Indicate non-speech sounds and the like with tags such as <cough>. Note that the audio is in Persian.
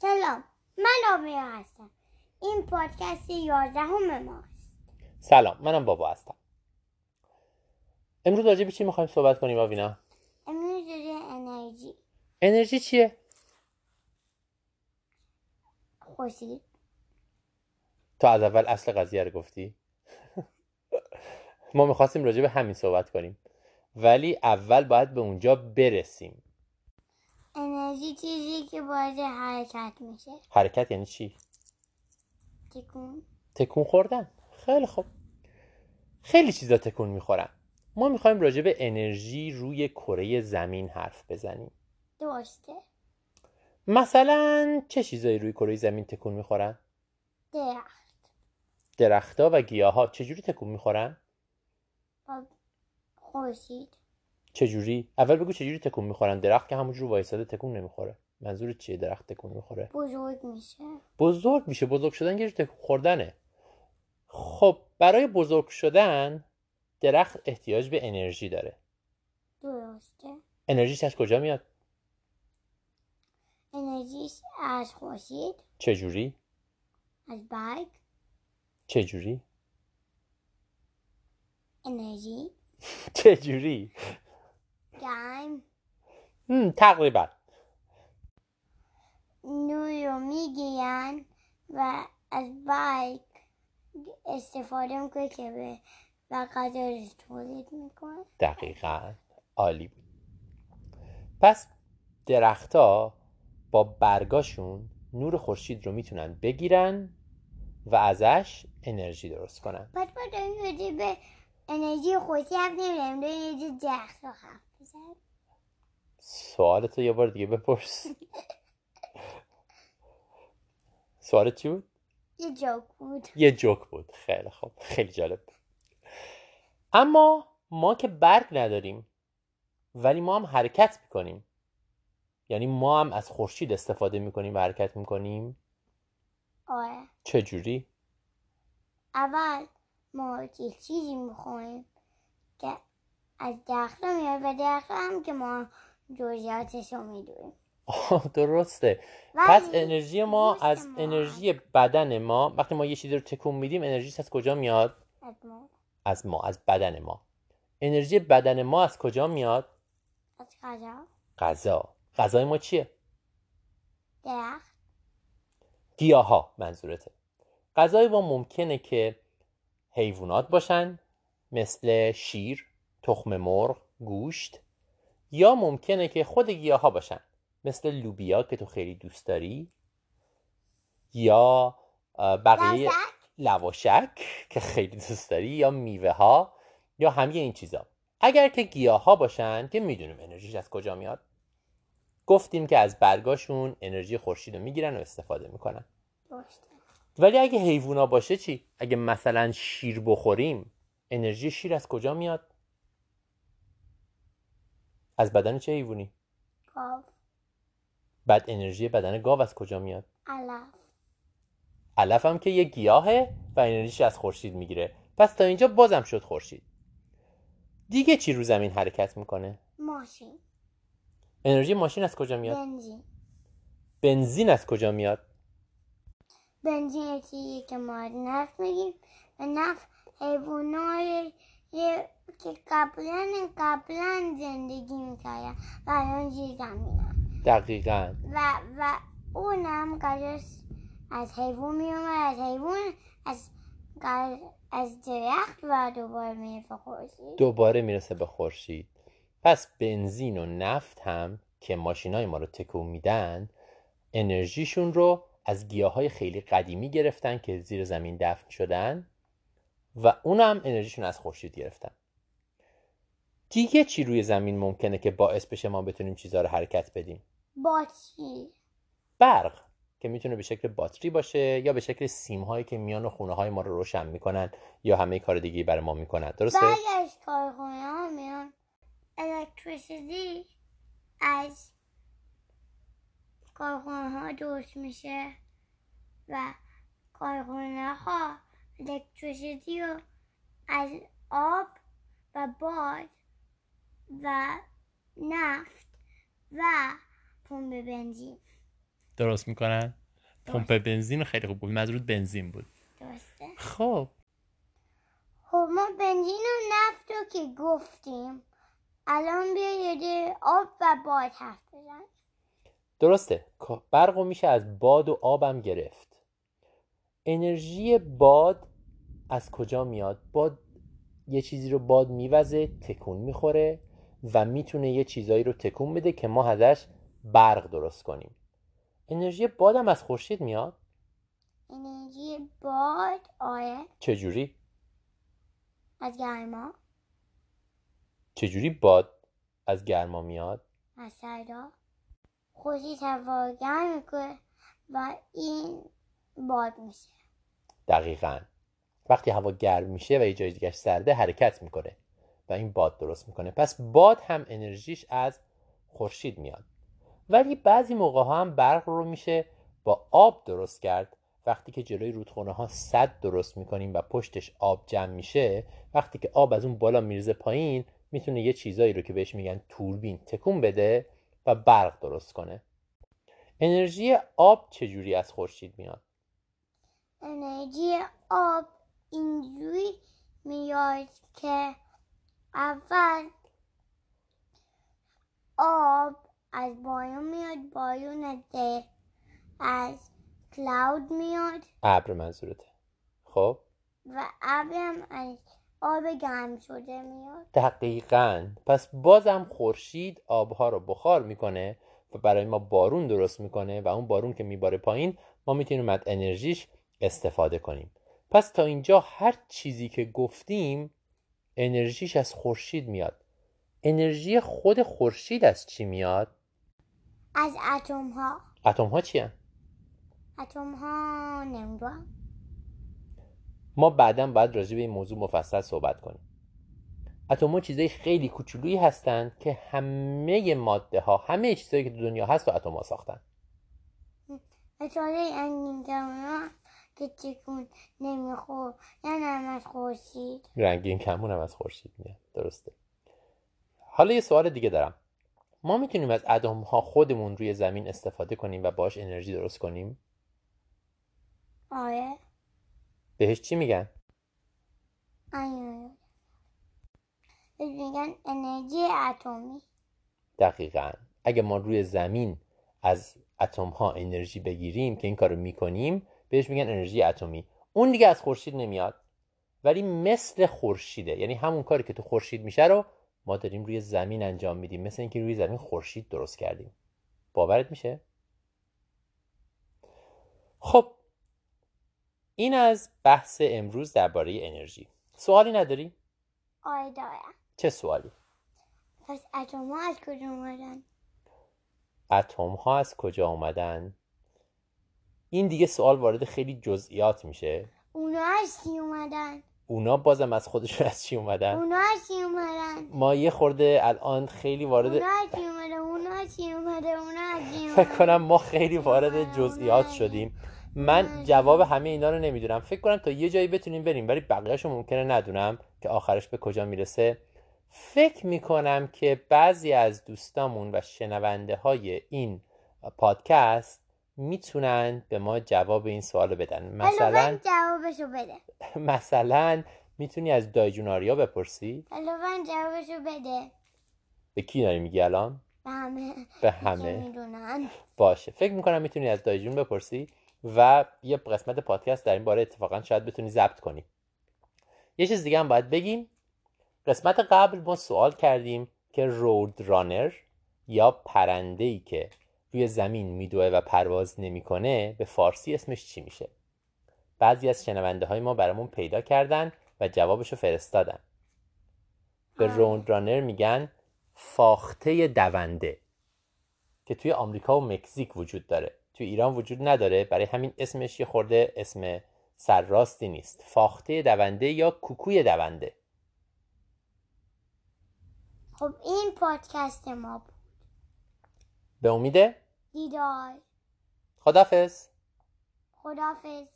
سلام من آبیا هستم. این پادکست یازدهم ماست. سلام منم بابا هستم. امروز راجع به چی می‌خوایم صحبت کنیم آوینا؟ امروز راجع انرژی. انرژی چیه؟ خورشید تو از اول اصل قضیه رو گفتی؟ <laughs> ما می‌خواستیم راجع به همین صحبت کنیم. ولی اول باید به اونجا برسیم. انرژی چیزی که باعث حرکت میشه. حرکت یعنی چی؟ تکون. تکون خوردن. خیلی خوب. خیلی چیزا تکون می‌خورن. ما می‌خوایم راجع به انرژی روی کره زمین حرف بزنیم. درسته. مثلا چه چیزایی روی کره زمین تکون می‌خورن؟ درخت. درختها و گیاها چجوری تکون می‌خورن؟ با خورشید. چجوری؟ اول بگو چجوری تکون می‌خورن؟ درخت که همونجور وایساده تکون نمی‌خوره. منظور چیه درخت تکون می‌خوره؟ بزرگ میشه. بزرگ میشه. بزرگ شدن یه تکون خوردنه. خب برای بزرگ شدن درخت احتیاج به انرژی داره. درسته. انرژیش از کجا میاد؟ انرژیش از خورشید. چجوری؟ از برگ. چجوری؟ انرژی. <laughs> چجوری؟ گرم هم، تقریبا. نور می‌گیرن و از برگ استفاده می‌کنه که به و رو تولید می‌کنه. دقیقا. عالی بود. پس درختها با برگاشون نور خورشید رو می‌تونن بگیرن و ازش انرژی درست کنن. پس ما به انرژی نمیداریم داریم راجع به درخت رو حرف بزنیم سوالتو یه بار دیگه بپرس. سوالت چی بود؟ یه جوک بود. یه جوک بود. خیلی خوب. خیلی جالب. بود اما ما که برگ نداریم ولی ما هم حرکت می‌کنیم. یعنی ما هم از خورشید استفاده می‌کنیم و حرکت می‌کنیم. آره. چجوری؟ اول ما یه چیزی می‌خوریم که از درخت میاد و درخت هم که ما جزئیاتش رو می‌دونیم. درسته. پس انرژی ما از ما. انرژی بدن ما وقتی ما یه چیزی رو تکون میدیم انرژیش از کجا میاد؟ از ما. از ما از بدن ما. انرژی بدن ما از کجا میاد؟ از غذا. غذا. غذای ما چیه؟ درخت. گیاها منظورته. غذای ما ممکنه که حیوانات باشن مثل شیر تخم مرغ گوشت یا ممکنه که خود گیاها باشن مثل لوبیا که تو خیلی دوست داری یا بقیه لواشک که خیلی دوست داری یا میوه ها یا همه این چیزا. اگر که گیاه ها باشن که می‌دونیم انرژیش از کجا میاد گفتیم که از برگاشون انرژی خورشید رو می‌گیرن و استفاده می‌کنن. ولی اگه حیوونا باشه چی؟ اگه مثلا شیر بخوریم انرژی شیر از کجا میاد؟ از بدن چه حیوانی گاو. بعد انرژی بدن گاو از کجا میاد؟ علف. علف هم که یه گیاهه و انرژیش از خورشید می‌گیره. پس تا اینجا بازم شد خورشید. دیگه چی رو زمین حرکت می‌کنه؟ ماشین. انرژی ماشین از کجا میاد؟ بنزین. بنزین از کجا میاد؟ بنزین چیزی که ما نفت میگیم و نفت حیوانای که قبلا قبلا زندگی می‌کردن. و الان زیر زمینن دقیقا. و و اونم غذاش از حیوان میومد از حیوان از از درخت و دوباره می‌رسه خورشید. دوباره می‌رسه به خورشید. پس بنزین و نفت هم که ماشینای ما رو تکون میدن انرژیشون رو از گیاهای خیلی قدیمی گرفتن که زیر زمین دفن شدن و اون هم انرژیشون از خورشید گرفتن. دیگه چی روی زمین ممکنه که باعث بشه ما بتونیم چیزها رو حرکت بدیم؟ باتری. برق که می‌تونه به شکل باتری باشه یا به شکل سیم هایی که میان و خونه های ما رو روشن می‌کنن یا همه کار دیگه برای ما می‌کنن. درسته؟ بعد از کارخونه ها میان. الکتریسیتی از کارخونه ها درست میشه و کارخونه ها الکتریسیتی رو از آب و باد و نفت و پمپ بنزین. درست می‌کنن؟ پمپ بنزین خیلی خوب بود. منظورت بنزین بود. درسته. خب. خب ما بنزین و نفت رو که گفتیم الان بیا یه آب و باد حرف بزن. درسته. برق رو میشه از باد و آبم گرفت. انرژی باد از کجا میاد؟ باد یه چیزی رو باد میوزه تکون می‌خوره و می‌تونه یه چیزایی رو تکون بده که ما ازش برق درست کنیم. انرژی بادم از خورشید میاد؟ انرژی باد آره چجوری؟ از گرما چجوری باد از گرما میاد؟ از سردا خورشید گرم می‌کنه و این باد میشه. دقیقا. وقتی هوا گرم میشه و یه جای دیگه سرده حرکت می‌کنه و این باد درست می‌کنه. پس باد هم انرژیش از خورشید میاد. ولی بعضی موقع ها هم برق رو میشه با آب درست کرد. وقتی که جلوی رودخونه ها صد درست می‌کنیم و پشتش آب جمع میشه وقتی که آب از اون بالا میرزه پایین می‌تونه یه چیزایی رو که بهش میگن توربین تکون بده. و برق درست کنه. انرژی آب چجوری از خورشید میاد؟ انرژی آب اینجوری میاد که اول آب از بارون میاد بارون از از کلاود میاد. ابر منظورته. خب؟ و ابرم از آب گرم شده میاد. دقیقا. پس بازم خورشید آبها رو بخار می‌کنه و برای ما بارون درست می‌کنه و اون بارون که میباره پایین ما می‌تونیم از انرژیش استفاده کنیم. پس تا اینجا هر چیزی که گفتیم انرژیش از خورشید میاد. انرژی خود خورشید از چی میاد؟ از اتم ها اتم ها چی هن؟ اتم ها نمی‌دونم. ما بعدا باید راجع به این موضوع مفصل صحبت کنیم. اتم ها چیزای خیلی کوچولویی هستند که همه ماده ها همه چیزایی که تو دنیا هست و اتم ها ساختن. اشاره انگین کمونا که چکون نمیخور یعنی هم از خورشید. رنگین کمون هم از خورشید میاد درسته. حالا یه سوال دیگه دارم. ما می‌تونیم از اتم ها خودمون روی زمین استفاده کنیم و باش انرژی درست کنیم؟ آره. بهش چی میگن؟ آره. بهش میگن انرژی اتمی. دقیقا. اگه ما روی زمین از اتم ها انرژی بگیریم که این کارو می‌کنیم بهش میگن انرژی اتمی. اون دیگه از خورشید نمیاد ولی مثل خورشیده. یعنی همون کاری که تو خورشید میشه رو ما داریم روی زمین انجام میدیم. مثل اینکه روی زمین خورشید درست کردیم. باورت میشه خب این از بحث امروز درباره انرژی. سوالی نداری؟ آره دارم. چه سوالی؟ پس اتم ها از کجا اومدن؟ اتم ها از کجا اومدن؟ این دیگه سوال وارد خیلی جزئیات میشه. اونا از چی اومدن؟ اونا بازم از خودشون از چی اومدن؟ اونا از چی اومدن؟ ما یه خورده الان خیلی وارد اونا از چی اومده؟ اونا از چی اومده؟ اونا از چی فکر اومده؟ کنم ما خیلی وارد جزئیات شدیم. من جواب همه اینا رو نمی‌دونم. فکر کنم تا یه جایی بتونیم بریم ولی بقیهشو ممکنه ندونم که آخرش به کجا می‌رسه. فکر می‌کنم که بعضی از دوستامون و شنونده های این پادکست می‌تونن به ما جواب این سوال بدن. مثلا جوابشو بده <laughs> مثلا می‌تونی از دایجون آریا بپرسی لطفا جوابشو بده. به کی داری میگی الان؟ به همه. به همه. باشه. فکر می‌کنم می‌تونی از دایجون بپرسی. و یه قسمت پادکست در این باره اتفاقا شاید بتونی ضبط کنی. یه چیز دیگه هم باید بگیم. قسمت قبل ما سوال کردیم که رود رانر یا پرنده ای که روی زمین میدوه و پرواز نمی‌کنه به فارسی اسمش چی میشه؟ بعضی از شنونده های ما برامون پیدا کردن و جوابشو فرستادن. به. رود رانر میگن فاخته دونده که توی آمریکا و مکزیک وجود داره. توی ایران وجود نداره. برای همین اسمش یه خورده اسم سرراستی نیست. فاخته دونده یا کوکوی دونده. خب این پادکست ما بود. به امید؟ دیدار. خدافز خدافز